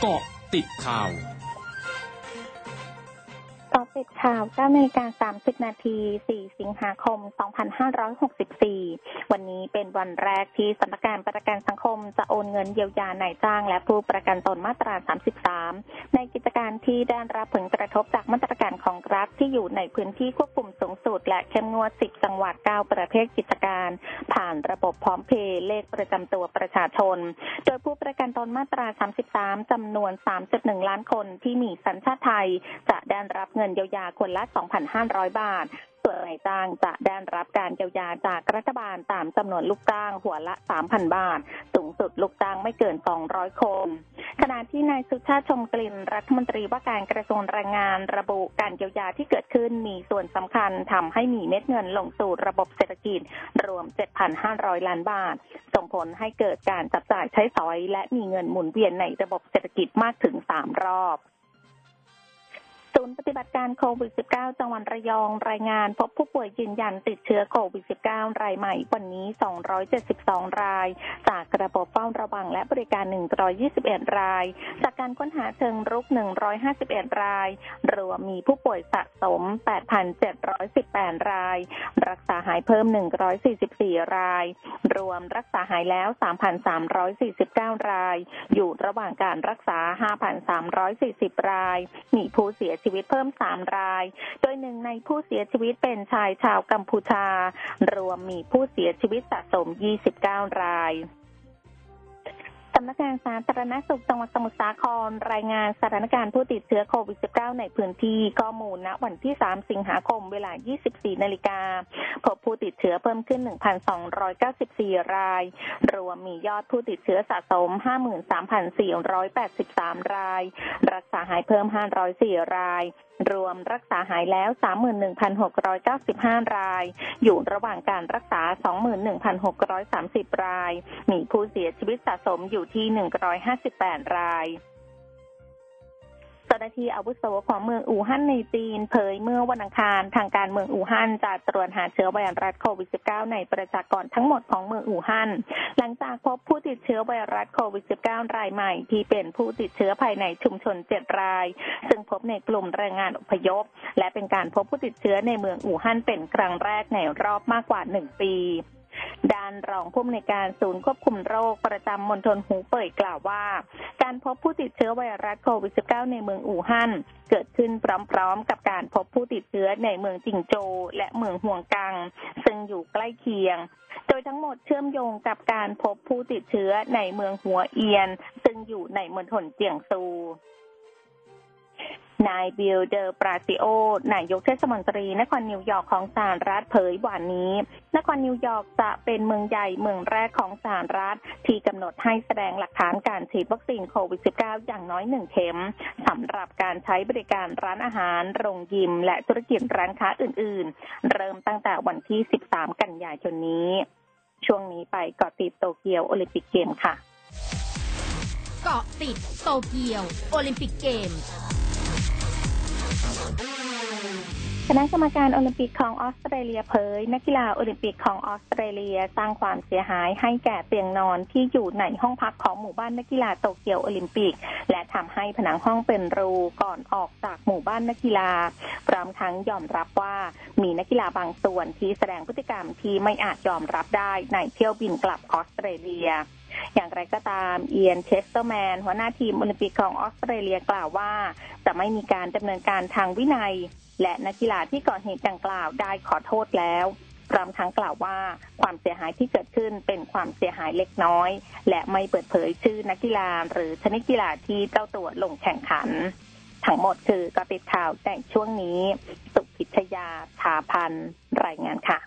เกาะติดข่าว กาะติดข่าว9นาฬิกา30 นาที 4 สิงหาคม 2564 วันนี้เป็นวันแรกที่สำนักงานประกันสังคมจะโอนเงินเยียวยานายจ้าง และผู้ประกันตนมาตรา 33 ในกิจการที่ได้รับผลกระทบจากมาตรการของรัฐที่อยู่ในพื้นที่ควบคุมสูงสุด และเข้มงวด 10 จังหวัด 9 ประเภทกิจการ ผ่านระบบพร้อมเพย์เลขประจำตัวประชาชน โดยผู้ประกันตนมาตรา 33จำนวน 3.1 ล้านคนที่มีสัญชาติไทย จะได้รับเงินเยียวยายาคนละ 2,500 บาท ส่วนนายจ้างจะได้รับการเยียวยาจากรัฐบาลตามจำนวนลูกจ้างหัวละ 3,000 บาท สูงสุดลูกจ้างไม่เกิน 200 คนขณะที่นายสุชาติชมกลิ่นรัฐมนตรีว่าการกระทรวงแรงงานระบุการเยียวยาที่เกิดขึ้นมีส่วนสำคัญทำให้มีเม็ดเงินลงสู่ระบบเศรษฐกิจ รวม 7,500 ล้านบาท ส่งผลให้เกิดการจับจ่ายใช้สอย และมีเงินหมุนเวียนในระบบเศรษฐกิจมากถึง 3 รอบ ศูนย์ปฏิบัติการโควิด -19 จังหวัดระยองรายงานพบผู้ป่วยยืนยันติดเชื้อโควิด -19 รายใหม่ วันนี้ 272 ราย จากระบบเฝ้าระวังและบริการ 121 ราย จากการค้นหาเชิงรุก 151 ราย รวมมีผู้ป่วยสะสม 8,718 ราย รักษาหายเพิ่ม 144 ราย รวมรักษาหายแล้ว 3,349 ราย อยู่ระหว่างการรักษา 5,340 ราย มีผู้เสียชีวิตเพิ่มสามราย โดยหนึ่งในผู้เสียชีวิตเป็นชายชาวกัมพูชา รวมมีผู้เสียชีวิตสะสม 29 ราย สำนักงานสาธารณสุขจังหวัดสมุทรสาครรายงานสถานการณ์ผู้ติดเชื้อโควิด -19 ในพื้นที่ข้อมูลณวันที่ 3 สิงหาคมเวลา 24 นาฬิกาพบผู้ติดเชื้อเพิ่มขึ้น 1,294 ราย รวมมียอดผู้ติดเชื้อสะสม 53,483 ราย รักษาหายเพิ่ม 504 รายรวมรักษาหายแล้ว 31,695 ราย อยู่ระหว่างการรักษา 21,630 ราย มีผู้เสียชีวิตสะสมอยู่ที่ 158 รายเจ้าหน้าที่อาวุโสของเมืองอู่ฮั่นในจีน เผยเมื่อวันอังคารทางการเมืองอู่ฮั่นจะตรวจหาเชื้อไวรัสโควิด -19 ในประชากรทั้งหมดของเมืองอู่ฮั่นหลังจากพบผู้ติดเชื้อไวรัสโควิด -19 รายใหม่ที่เป็นผู้ติดเชื้อภายในชุมชน 7 ราย ซึ่งพบในกลุ่มแรงงานอพยพ และเป็นการพบผู้ติดเชื้อในเมืองอู่ฮั่นเป็นครั้งแรกในรอบมากกว่า 1 ปี ด้านรองผู้อำนวยการศูนย์ควบคุมโรคประจำมณฑลหูเป่ยกล่าวว่า การพบผู้ติดเชื้อไวรัสโควิด -19 ในเมืองอู่ฮั่นเกิดขึ้นพร้อมๆ กับการพบผู้ติดเชื้อในเมืองจิงโจวและเมืองหวงกัง ซึ่งอยู่ใกล้เคียง โดยทั้งหมดเชื่อมโยงกับการพบผู้ติดเชื้อในเมืองหัวเอียน ซึ่งอยู่ในมณฑลเจียงซู นายบิลเดอร์ปราซิโอ นายกเทศมนตรีนครนิวยอร์กของสหรัฐเผยวันนี้ นครนิวยอร์กจะเป็นเมืองใหญ่เมืองแรกของสหรัฐ ที่กำหนดให้แสดงหลักฐานการฉีดวัคซีนโควิด -19 อย่างน้อยหนึ่งเข็มสำหรับการใช้บริการร้านอาหาร โรงยิม และธุรกิจร้านค้าอื่น ๆ เริ่มตั้งแต่วันที่ 13 กันยายนนี้ ช่วงนี้ไปเกาะติดโตเกียวโอลิมปิกเกมส์ค่ะ เกาะติดโตเกียวโอลิมปิกเกมส์ คณะกรรมการโอลิมปิกของออสเตรเลียเผย นักกีฬาโอลิมปิกของออสเตรเลียสร้างความเสียหายให้แก่เตียงนอนที่อยู่ในห้องพักของหมู่บ้านนักกีฬาโตเกียวโอลิมปิก และทำให้ผนังห้องเป็นรูก่อนออกจากหมู่บ้านนักกีฬา พร้อมทั้งยอมรับว่ามีนักกีฬาบางส่วนที่แสดงพฤติกรรมที่ไม่อาจยอมรับได้ในเที่ยวบินกลับออสเตรเลีย อย่างไรก็ตามเอียนเชสเตอร์แมนหัวหน้าทีมโอลิมปิกของออสเตรเลียกล่าวว่า จะไม่มีการดำเนินการทางวินัย และนักกีฬาที่ก่อเหตุดังกล่าวได้ขอโทษแล้วพร้อมทั้งกล่าวว่าความเสียหายที่เกิดขึ้นเป็นความเสียหายเล็กน้อย และไม่เปิดเผยชื่อนักกีฬาหรือชนิดกีฬาที่เจ้าตัวลงแข่งขัน ทั้งหมดคือกติดข่าวแต่งช่วงนี้ สุพิชยาชาพันรายงานค่ะ